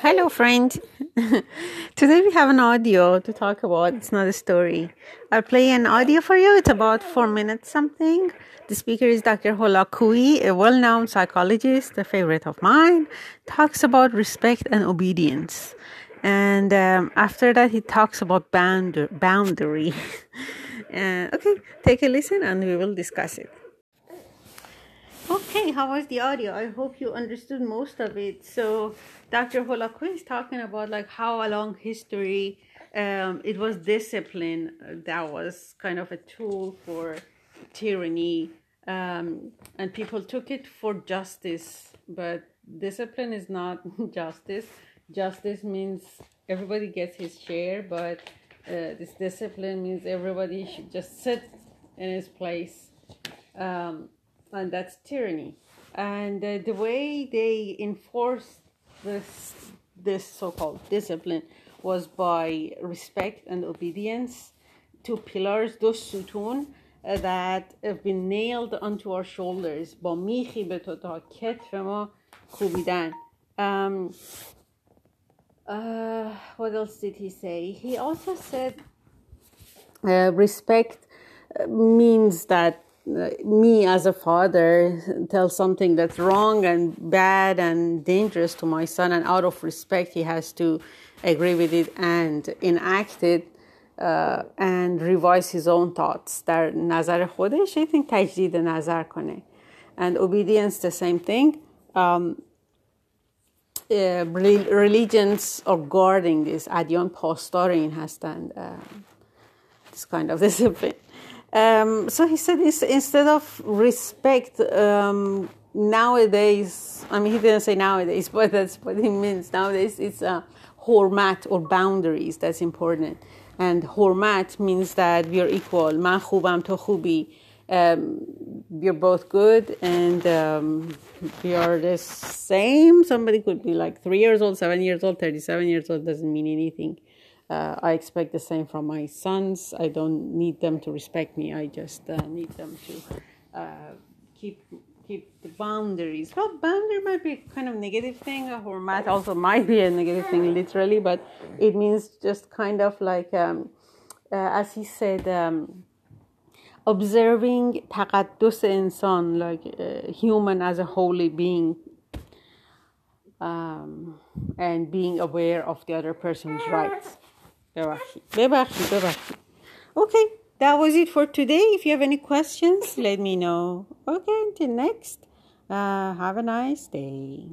Hello, friend. Today we have an audio to talk about. It's not a story. I'll play an audio for you. It's about four minutes something. The speaker is Dr. Holakouee, a well known psychologist, a favorite of mine. Talks about respect and obedience. And um, after that, he talks about bound- boundary. uh, okay, take a listen and we will discuss it. Okay, how was the audio? I hope you understood most of it. So, Dr. Holakouee is talking about like how along history um, it was discipline that was kind of a tool for tyranny, um, and people took it for justice. But discipline is not justice. Justice means everybody gets his share, but uh, this discipline means everybody should just sit in his place. Um, and that's tyranny. And uh, the way they enforced this this so-called discipline was by respect and obedience. Two pillars, those ستون uh, that have been nailed onto our shoulders. با میخی به تو تا کتف ما کوبیدن. Um, uh, what else did he say? He also said uh, respect means that me as a father tell something that's wrong and bad and dangerous to my son and out of respect he has to agree with it and enact it uh, and revise his own thoughts در نظر خودش I think تجدید نظر کنه and obedience the same thing um, uh, religions are guarding this ادیان پاسدار این هستند uh, this kind of discipline um, so he said instead of respect, um, nowadays, I mean, he didn't say nowadays, but that's what he means. Nowadays, it's a uh, hormat or boundaries that's important. And hormat means that we are equal. Khubam to khubi. Um, we're both good and um, we are the same. Somebody could be like three years old, seven years old, 37 years old, doesn't mean anything. Uh, I expect the same from my sons. I don't need them to respect me. I just uh, need them to uh, keep keep the boundaries. Well, boundary might be kind of negative thing, or might also might be a negative thing literally, but it means just kind of like um, uh, as he said. Um, observing تقدس انسان like uh, human as a holy being um, and being aware of the other person's rights ببخشید ببخشید ببخشید okay that was it for today if you have any questions let me know okay until next uh, have a nice day